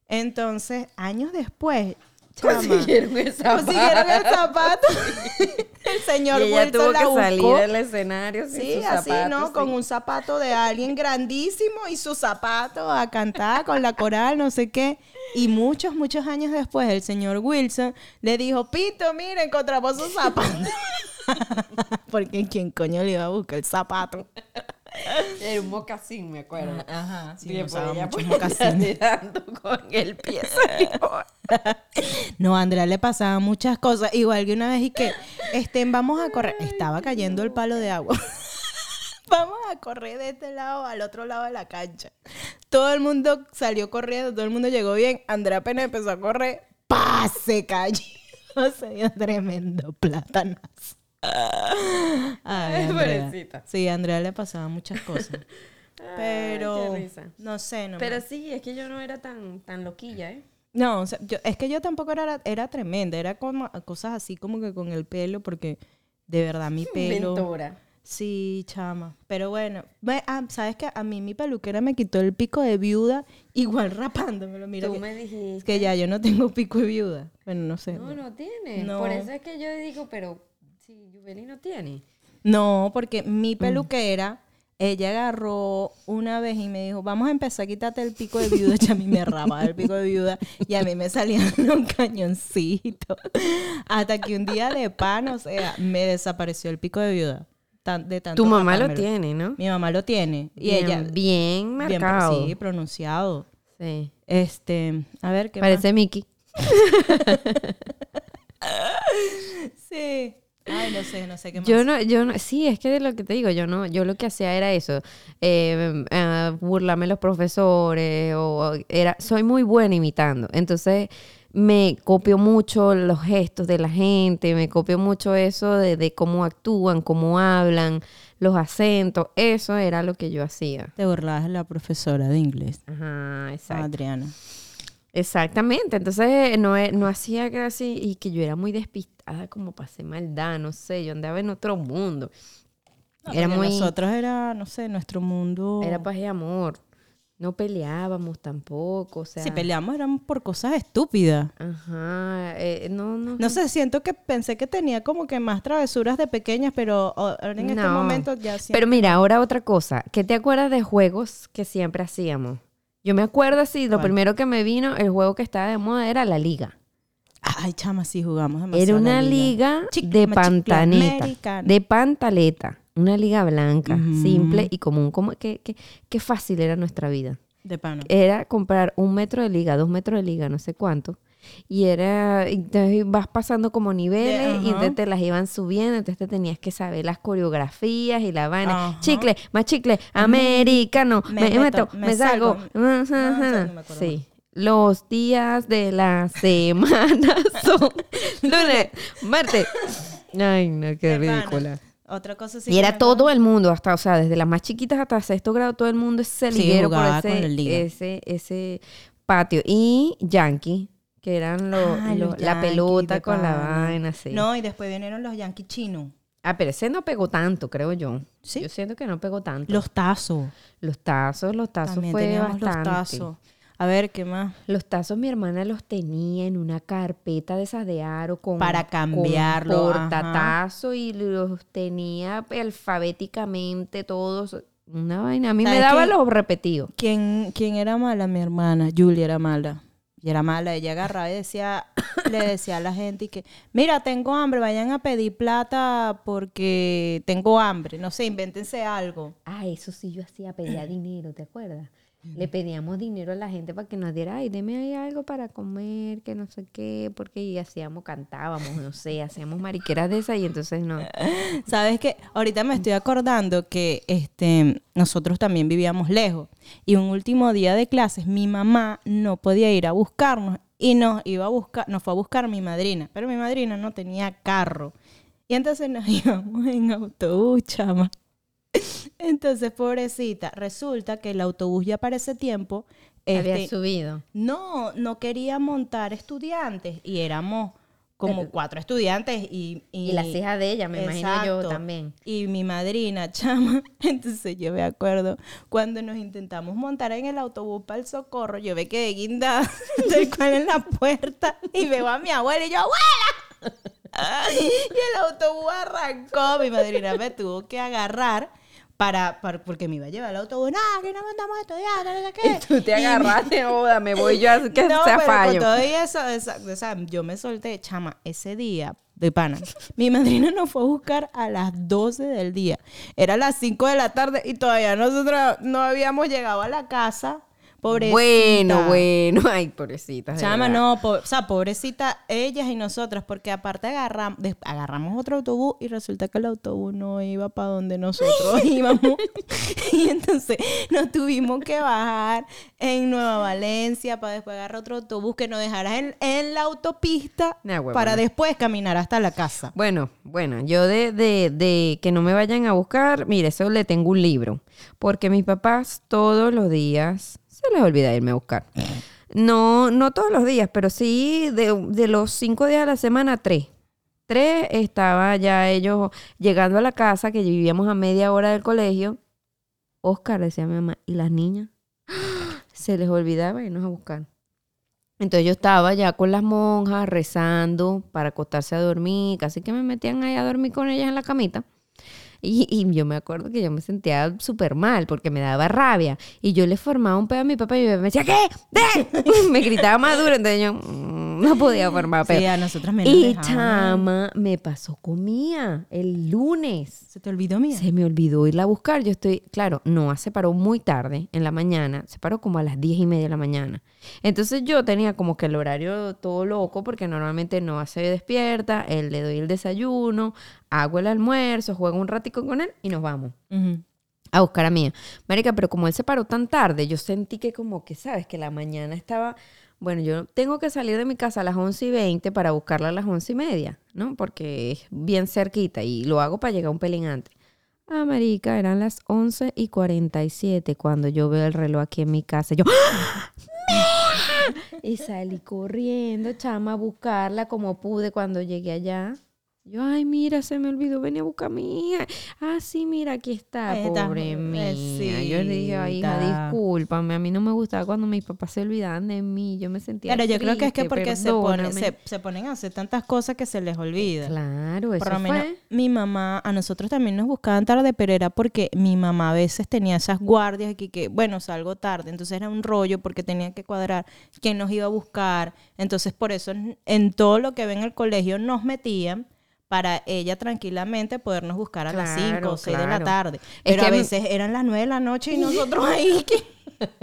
Entonces, años después, chama, Consiguieron el zapato. consiguieron el zapato. [LAUGHS] el señor y ella Wilson tuvo la que salir del escenario sin Sí, sus así, zapatos, ¿no? sí. Con un zapato de alguien grandísimo y su zapato a cantar con la coral, no sé qué. Y muchos, muchos años después, el señor Wilson le dijo, Pito, mira, encontramos su zapato. [LAUGHS] [LAUGHS] Porque ¿quién coño le iba a buscar el zapato? [LAUGHS] Era un mocasín, me acuerdo. Ajá, sí, Y usaba después ella pues, mocasines. dando con el pie. [LAUGHS] No, a Andrea le pasaban muchas cosas. Igual que una vez y que, este, vamos a correr. Estaba cayendo el palo de agua. [LAUGHS] vamos a correr de este lado al otro lado de la cancha. Todo el mundo salió corriendo, todo el mundo llegó bien. Andrea apenas empezó a correr. ¡Pah! Se cayó. Se dio tremendo plátanazo. [LAUGHS] Ay, Andrea. Sí, a Andrea le pasaban muchas cosas. [LAUGHS] Pero, no sé, no Pero sí, es que yo no era tan, tan loquilla, ¿eh? no, o sea, yo- es que yo tampoco era, era tremenda, era como cosas así como que con el pelo, porque de verdad mi [LAUGHS] pelo... Inventora. Sí, chama. Pero bueno, ah, ¿sabes qué? A mí mi peluquera me quitó el pico de viuda, igual rapándomelo. Mira, Tú que, me dijiste. que ya yo no tengo pico de viuda. Bueno, no sé. No, no tiene. No. Por eso es que yo digo, pero si Yubeli no tiene. No, porque mi Mm. peluquera, ella agarró una vez y me dijo, vamos a empezar a quitarte el pico de viuda. Y a mí me rapaba el pico de viuda y a mí me salían [LAUGHS] los cañoncitos. Hasta que un día de pan, o sea, me desapareció el pico de viuda. Tan- de tanto Tu mamá lo tiene, ¿no? Mi mamá lo tiene. Y bien, ella, Bien bien, marcado. sí, pronunciado. Sí. Este, a ver qué Parece Mickey. [LAUGHS] Sí. Ay, no sé, no sé qué más. Yo no, yo no, sí, es que de lo que te digo, yo no, yo lo que hacía era eso, eh, eh, burlarme los profesores, o era, soy muy buena imitando, entonces me copio mucho los gestos de la gente, me copio mucho eso de, de cómo actúan, cómo hablan, los acentos, eso era lo que yo hacía. Te burlabas de la profesora de inglés, Ajá, exacto. Adriana. Exactamente, entonces no, no hacía que así y que yo era muy despistada como hacer maldad, no sé, yo andaba en otro mundo. era muy... Nosotros era, no sé, nuestro mundo. Era paz y amor. No peleábamos tampoco, o sea... Si peleamos eran por cosas estúpidas. Ajá, eh, no, no. No sé, siento que pensé que tenía como que más travesuras de pequeñas, pero ahora en este momento ya siento. Pero mira, ahora otra cosa. ¿Qué te acuerdas de juegos que siempre hacíamos? Yo me acuerdo así, lo primero que me vino, el juego que estaba de moda era la liga. Ay, chama, sí jugamos demasiado. Era una liga Chicle- de pantaneta, de pantaleta, una liga blanca, simple y común. Como que, que- qué fácil era nuestra vida. De pana. era comprar un metro de liga, dos metros de liga, no sé cuánto. Y era, entonces vas pasando como niveles y entonces te las iban subiendo, entonces te tenías que saber las coreografías y la vaina. Chicle, más chicle, americano, Me me, meto, meto, me me salgo. salgo. No, sé, no me acuerdo sí. Los días de la semana [LAUGHS] son lunes, martes. Ay, no, qué ridícula. Otra cosa sí Y era me todo el mundo, hasta, o sea, desde las más chiquitas hasta sexto grado, todo el mundo ese Sí, liguero por ese, ese, ese patio. Y Yankee, que eran los- los la pelota con la vaina, sí. No, y después vinieron los yankees chinos. Ah, pero ese no pegó tanto, creo yo. ¿Sí? Yo siento que no pegó tanto. Los tazos. Los tazos, los tazos También fue bastante. los tazos. A ver, ¿qué más? Los tazos mi hermana los tenía en una carpeta de esas de aro con Para cambiarlo, con ajá. portatazo y los tenía alfabéticamente todos. Una vaina. A mí me ¿Sabes daba los repetidos. ¿Quién, ¿Quién era mala? Mi hermana. Julia era mala. Y era mala. Ella agarraba y decía, [COUGHS] le decía a la gente que, mira, tengo hambre, vayan a pedir plata porque tengo hambre. No sé, invéntense algo. Ah, eso sí yo hacía, pedía dinero, ¿te acuerdas? Le pedíamos dinero a la gente para que nos diera, ay, deme ahí algo para comer, que no sé qué, porque hacíamos, cantábamos, no sé, hacíamos mariqueras de esas y entonces no. [LAUGHS] ¿Sabes qué? Ahorita me estoy acordando que este, nosotros también vivíamos lejos. Y un último día de clases, mi mamá no podía ir a buscarnos y nos iba a buscar, nos fue a buscar mi madrina. Pero mi madrina no tenía carro. Y entonces nos [LAUGHS] íbamos en autobús, chama. Entonces, pobrecita, resulta que el autobús ya para ese tiempo Había este, subido. no, no quería montar estudiantes y éramos como cuatro estudiantes y... Y las hijas de ella, me imagino yo también. Y mi madrina, [LAUGHS] chama. Entonces yo me acuerdo cuando nos intentamos montar en el autobús para el socorro, yo me quedé guindada [LAUGHS] del cual en la puerta y veo a mi abuela y yo, ¡abuela! [LAUGHS] y el autobús arrancó. Mi madrina me tuvo que agarrar para, para- porque me iba a llevar el autobús. No, que no mandamos a estudiar, no sé qué. Y [LAUGHS] tú te agarraste, [LAUGHS] boda, me voy yo a que no, sea pero fallo. con todo eso, o sea, yo me solté, chama, ese día de pana. Mi madrina nos fue a buscar a las 12 del día. Era las 5 de la tarde y todavía nosotros no habíamos llegado a la casa. Pobrecita. Bueno, bueno. [LAUGHS] Ay, pobrecitas. de Chama, no, po- o sea, pobrecita ellas y nosotras, porque aparte agarram- agarramos otro autobús y resulta que el autobús no iba para donde nosotros [LAUGHS] íbamos. [LAUGHS] y entonces nos tuvimos que bajar en Nueva Valencia para después agarrar otro autobús que nos dejara en, en la autopista Nah, para después caminar hasta la casa. Bueno, bueno, yo de, de, de que no me vayan a buscar, mire, eso le tengo un libro. Porque mis papás todos los días se les olvida irme a buscar. No, no todos los días, pero sí de, de los cinco días a la semana, tres. Tres estaba ya ellos llegando a la casa, que vivíamos a media hora del colegio. Oscar, decía mi mamá, ¿y las niñas? [GASPS] Se les olvidaba irnos a buscar. Entonces yo estaba ya con las monjas rezando para acostarse a dormir, casi que me metían ahí a dormir con ellas en la camita. Y, y yo me acuerdo que yo me sentía súper mal porque me daba rabia. Y yo le formaba un pedo a mi papá y mi papá me decía, ¿qué? ¡De! [LAUGHS] me gritaba más duro. Entonces yo mm, no podía formar pedo. Sí, a nosotras menos y chama, me pasó con Mía el lunes. ¿Se te olvidó mía? Se me olvidó irla a buscar. Yo estoy, claro, no, se paró muy tarde en la mañana. Se paró como a las diez y media de la mañana. Entonces yo tenía como que el horario todo loco porque normalmente no se despierta. Él le doy el desayuno, hago el almuerzo, juego un ratico con él y nos vamos a buscar a Mía. Marica, pero como él se paró tan tarde, yo sentí que como que, ¿sabes? Que la mañana estaba... Bueno, yo tengo que salir de mi casa a las 11 y 20 para buscarla a las 11 y media, ¿no? Porque es bien cerquita y lo hago para llegar un pelín antes. Ah, eran las 11 y 47 cuando yo veo el reloj aquí en mi casa. Yo, ¡Ah! Y salí corriendo, chama, a buscarla como pude cuando llegué allá. Yo, ay, mira, se me olvidó, venía a buscar a mi hija. Ah, sí, mira, aquí está, pobre mía. eh, Yo le dije, ay, hija, discúlpame, a mí no me gustaba cuando mis papás se olvidaban de mí. Yo me sentía Claro, yo creo que es que porque se, pone- se, se ponen a hacer tantas cosas que se les olvida. Claro, eso Por lo menos fue. mi mamá, a nosotros también nos buscaban tarde, pero era porque mi mamá a veces tenía esas guardias aquí que, bueno, salgo tarde, entonces era un rollo porque tenía que cuadrar quién nos iba a buscar. Entonces, por eso en, en todo lo que ven en el colegio nos metían para ella tranquilamente podernos buscar a las Claro, 5 o 6 de la tarde. Es Pero que a veces eran las 9 de la noche y nosotros ahí que...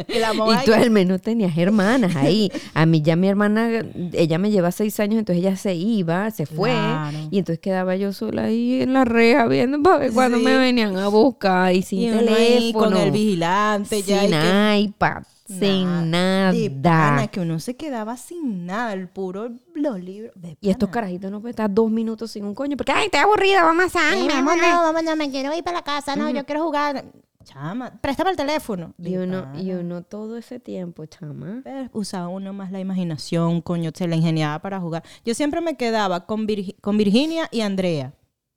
que la Y tú ahí- al menos tenías hermanas ahí. A mí ya mi hermana, ella me lleva seis años, entonces ella se iba, se fue. Claro. Y entonces quedaba yo sola ahí en la reja viendo para ver cuando Sí. me venían a buscar y sin y teléfono. ahí con el vigilante ya y sin que- iPad, sin Nada. De pana, que uno se quedaba sin nada, el puro los libros. Y estos carajitos no pueden estar dos minutos sin un coño porque, ay, estoy aburrida, vamos a mamá, vámonos". no, mamá, no, me quiero ir para la casa, no, yo quiero jugar. Chama, préstame el teléfono. Y uno, y uno todo ese tiempo, chama. Pero usaba uno más la imaginación, coño, se la ingeniaba para jugar. Yo siempre me quedaba con, Virgi- con Virginia y Andrea.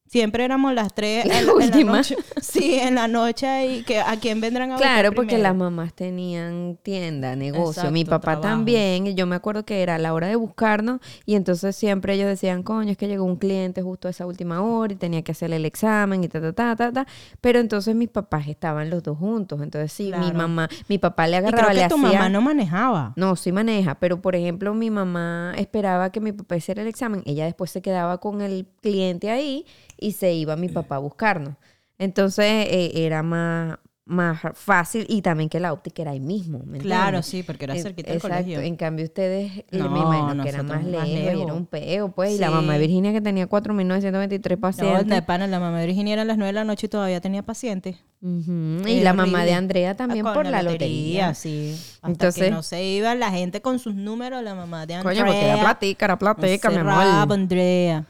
Siempre éramos las tres La [LAUGHS] en, la- en la última. noche. [LAUGHS] Sí, en la noche y que a quién vendrán a buscar Claro, porque primero? las mamás tenían tienda, negocio. Mi papá trabajo. también. y Yo me acuerdo que era a la hora de buscarnos y entonces siempre ellos decían, coño, es que llegó un cliente justo a esa última hora y tenía que hacerle el examen y ta, ta, ta, ta, ta. Pero entonces mis papás estaban los dos juntos. Entonces sí, mi mamá, mi papá le Y agarraba, creo que le tu hacía... mamá no manejaba. No, sí maneja, pero por ejemplo mi mamá esperaba que mi papá hiciera el examen, ella después se quedaba con el cliente ahí y se iba mi papá a buscarnos. Entonces eh, era más, más fácil y también que la óptica era ahí mismo. ¿me Claro, entiendes? sí, porque era cerquita del Exacto, colegio. en cambio ustedes, eh, No, me imagino que era más lejos, y era un peo, pues, y la mamá de. Virginia que tenía 4.923 No, pacientes. de pana, la mamá de Virginia era a las 9 de la noche y todavía tenía pacientes. Y la mamá de Andrea también Ah, por la lotería. sí. Hasta Entonces- que no se iba la gente con sus números, la mamá de Andrea. Coño, porque era platica, era platica, mi amor. Andrea.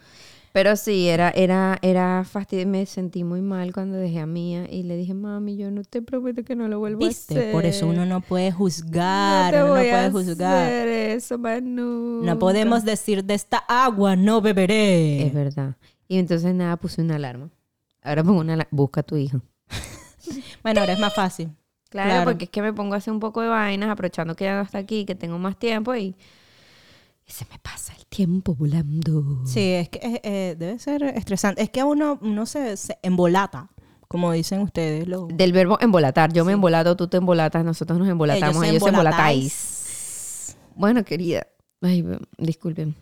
Pero sí, era, era, era fastidio. Me sentí muy mal cuando dejé a Mía y le dije, mami, yo no te prometo que no lo vuelvo a hacer. Por eso uno no puede juzgar. no te uno no voy puede juzgar. hacer eso, Manu. No podemos decir de esta agua no beberé. Es verdad. Y entonces nada, puse una alarma. Ahora pongo una alarma. Busca a tu hijo. [LAUGHS] Bueno, ahora es más fácil. Claro, Claro. porque es que me pongo a hacer un poco de vainas, aprovechando que ya no está aquí, que tengo más tiempo y, y se me pasa el tiempo volando. Sí, es que eh, eh, debe ser estresante. Es que uno, uno se, se embolata, como dicen ustedes. Del verbo embolatar. Yo me embolato, tú te embolatas, nosotros nos embolatamos, ellos se embolatáis. Bueno, querida. Ay, disculpen.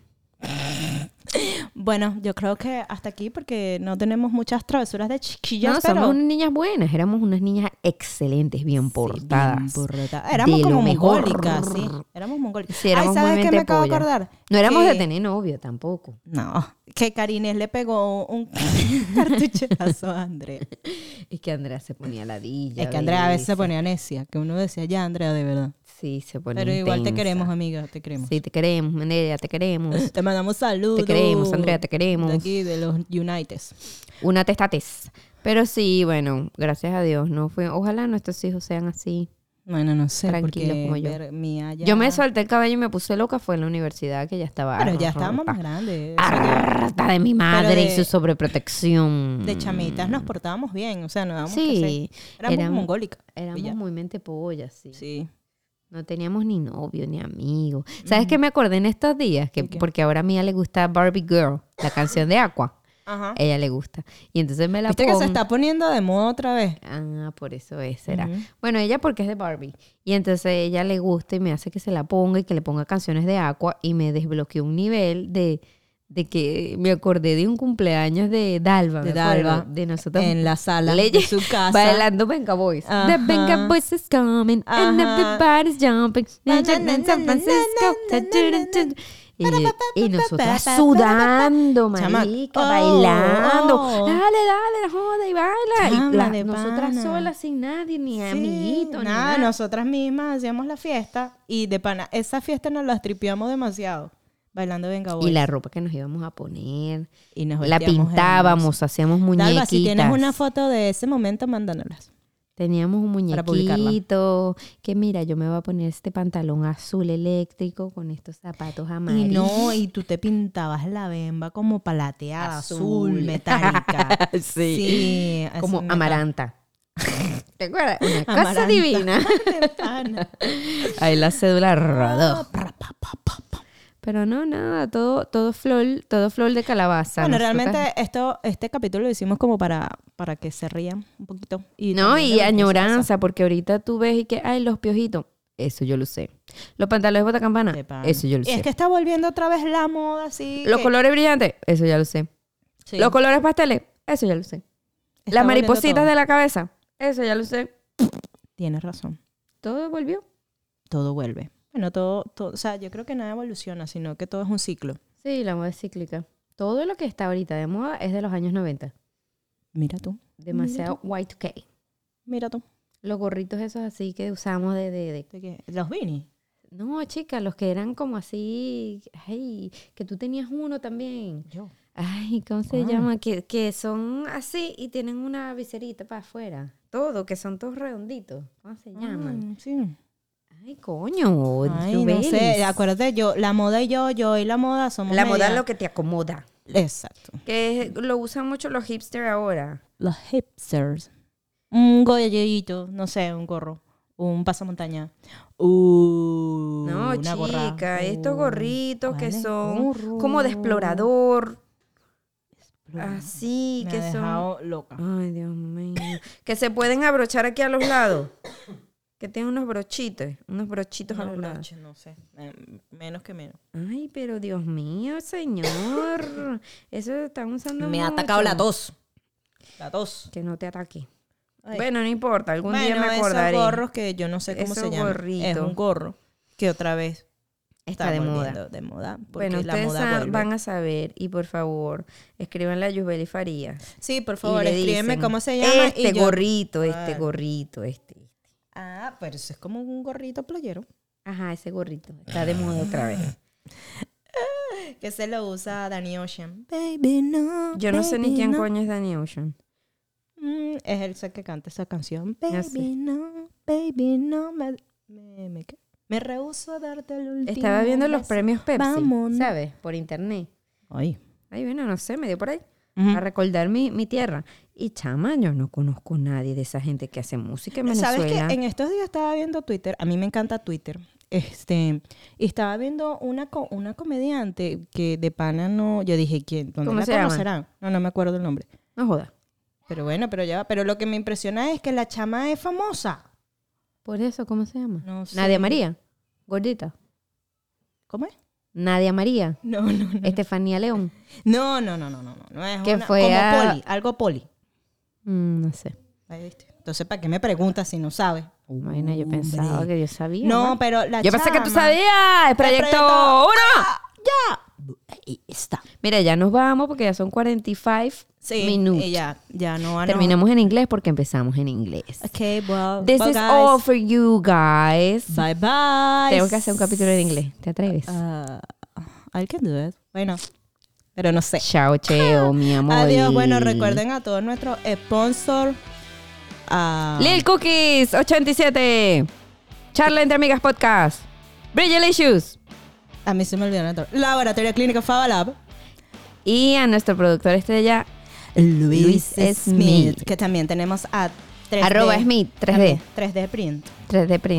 Bueno, yo creo que hasta aquí porque no tenemos muchas travesuras de chiquillas, No, pero... somos unas niñas buenas, éramos unas niñas excelentes, bien portadas. Bien portadas. Éramos De como mongólicas, sí. Éramos mongólicas. Sí, éramos Ay, ¿sabes qué me acabo de acordar? No éramos Que- de tener novio tampoco. No, que Karines le pegó un [LAUGHS] cartuchazo a Andrea. Es que Andrea se ponía ladilla. Es que Andrea a veces se ponía necia, que uno decía, ya Andrea, de verdad. Sí, se ponía Pero igual te queremos, amiga, te queremos. Sí, te queremos, Andrea, te queremos. [LAUGHS] Te mandamos saludos. Te queremos, Andrea, te De queremos. aquí, de los Unites. Una testates. Pero sí, bueno, gracias a Dios, no fue. Ojalá nuestros hijos sean así. Bueno, no sé, Tranquilos porque como yo. ver Mía ya- Yo me solté el cabello y me puse loca, fue en la universidad que ya estaba. Pero ya estábamos más grandes. o sea, ya Harta de mi madre de- y su sobreprotección. de chamitas nos portábamos bien, o sea, no dábamos que. Sí, Éramos éramos- mongólicas. éramos ya. muy mente pollas, sí. Sí. No teníamos ni novio ni amigo. ¿Sabes qué me acordé en estos días? Que, ¿De qué? porque ahora a Mía le gusta Barbie Girl, la canción de Aqua. Ajá. Ella le gusta. Y entonces me la Viste que pongo. se está poniendo de moda otra vez. Ah, por eso es, será. Ujú. Bueno, ella porque es de Barbie. Y entonces ella le gusta y me hace que se la ponga y que le ponga canciones de Aqua y me desbloqueó un nivel de, de que me acordé de un cumpleaños de Dalva. De acuerdo, Dalva, De nosotros. En la sala Leye- de su casa. Bailando Venga Boys. The Ajá. Venga Boys is coming and Ajá. everybody's jumping. Na, na, na, San Francisco. Y, y nosotras sudando, marica, oh, bailando. oh. Dale, dale, joda y baila. Y la- de nosotras pana. solas, sin nadie, ni Sí, amiguito, ni nada, nada. nosotras mismas hacíamos la fiesta y de pana, esa fiesta nos la tripiamos demasiado. Bailando Venga Boys. Y la ropa que nos íbamos a poner. Y nos La pintábamos, hacíamos muñequitas. Dalva, si tienes una foto de ese momento, mándanoslas. Teníamos un muñequito que mira, yo me voy a poner este pantalón azul eléctrico con estos zapatos Y amarillos. no, y tú te pintabas la bemba como palateada, azul, Azul. metálica. [LAUGHS] Sí. Sí, como amaranta. [LAUGHS] ¿Te acuerdas? Una cosa Amaranta. divina. [LAUGHS] Ahí la cédula rodó. Pero no, nada, todo, todo flor, todo flor de calabaza. Bueno, realmente esto, este capítulo lo hicimos como para, para que se rían un poquito. Y No, y añoranza, porque ahorita tú ves y que, ay, los piojitos. Eso yo lo sé. Los pantalones de bota campana. Eso yo lo Y sé. es que está volviendo otra vez la moda así. Los que- colores brillantes. Eso ya lo sé. Sí, Los colores pasteles. Eso ya lo sé. está Las maripositas de la cabeza. Eso ya lo sé. Tienes razón. Todo volvió. Todo vuelve. Bueno, todo, todo, o sea, yo creo que nada evoluciona, sino que todo es un ciclo. Sí, la moda es cíclica. Todo lo que está ahorita de moda es de los años 90. Mira tú, Demasiado Y2K. mira tú. Los gorritos esos así que usamos de... de, de- ¿De qué? Los Vini. No, chicas, los que eran como así... Ay, que tú tenías uno también. Yo. Ay, ¿cómo se Ah. llama? Que, que son así y tienen una viserita para afuera. Todo, que son todos redonditos. ¿Cómo se llaman? Ah, sí. Ay, coño. Ay, no sé. Acuérdate, yo, la moda y yo, yo y la moda somos La moda es lo que te acomoda. Exacto. Que lo usan mucho los hipsters ahora. Los hipsters. Un gollito, no sé, un gorro. Un pasamontaña. Uh, No, una gorra. chica, estos Uh, gorritos que ¿cuáles son como de explorador. Explora. Así, Me que ha son. dejado loca. Ay, Dios mío. Que se pueden abrochar aquí a los lados. [COUGHS] Que tienen unos brochitos, unos brochitos a No, los lados. broche, no sé. eh, menos que menos. Ay, pero Dios mío, señor. [LAUGHS] Eso están usando Me ha atacado la tos. La tos. Que no te ataque. Ay. Bueno, no importa, algún día me acordaré. esos gorros que yo no sé cómo Esos se llaman. Es un gorro que otra vez Está de moda. de Bueno, la ustedes moda van a saber y por favor, escríbanle a Yusbeli Farías. Sí, por favor, escríbeme dicen, cómo se llama. Este y yo- gorrito, este gorrito, este. Ah, pero eso es como un gorrito playero. Ajá, ese gorrito. Está de moda otra vez. [LAUGHS] que se lo usa Danny Ocean. Baby, no. Yo no sé ni quién no. coño es Danny Ocean. Mm, es el ser que canta esa canción. Baby, sé. no, baby, no. Me, me, me, rehuso a darte el último Estaba viendo los premios Pepsi, Vámonos. ¿sabes? Por internet. Ay. Ay, bueno, no sé, me dio por ahí. A recordar mi, mi tierra. Y chama, yo no conozco a nadie de esa gente que hace música en ¿Sabes Venezuela. que En estos días estaba viendo Twitter. A mí me encanta Twitter. Este, y estaba viendo una, una comediante que de pana no. Yo dije, ¿quién? ¿Dónde ¿Cómo la se llama? conocerán? No, no me acuerdo el nombre. No joda. Pero bueno, pero ya. va. Pero lo que me impresiona es que la chama es famosa. Por eso, ¿cómo se llama? No sé. Nadia María. Gordita. ¿Cómo es? Nadia María. [LAUGHS] No, no, no. Estefanía León. No, no, no, no, no. No, no es Que una- fue como a- poli, algo poli. Mm, no sé. Ahí viste. Entonces, ¿para qué me preguntas si no sabes? Imagina, yo pensaba que yo sabía. No, pero la Yo pensé que tú sabías. El proyecto proyecto- 1. ¡Ya! Ahí está. Mira, ya nos vamos porque ya son 45 Sí, minutos. ya, ya no. no. Terminamos en inglés porque empezamos en inglés. Ok, well, This is guys. all for you guys. Bye, bye. Tengo que hacer un capítulo en inglés. ¿Te atreves? Uh, I can do it. Bueno, pero no sé. Chao, cheo, mi [LAUGHS] amor. Adiós. Bueno, recuerden a todos nuestros sponsors. a Lil Cookies 87. Charla entre amigas podcast. Bridgelicious. A mí se me olvidó otro. Laboratorio Clínico Fabalab. Y a nuestro productor estrella, Luis, Luis Smith, Smith. Que también tenemos a 3D. arroba Smith 3D. 3D Print. 3D Print.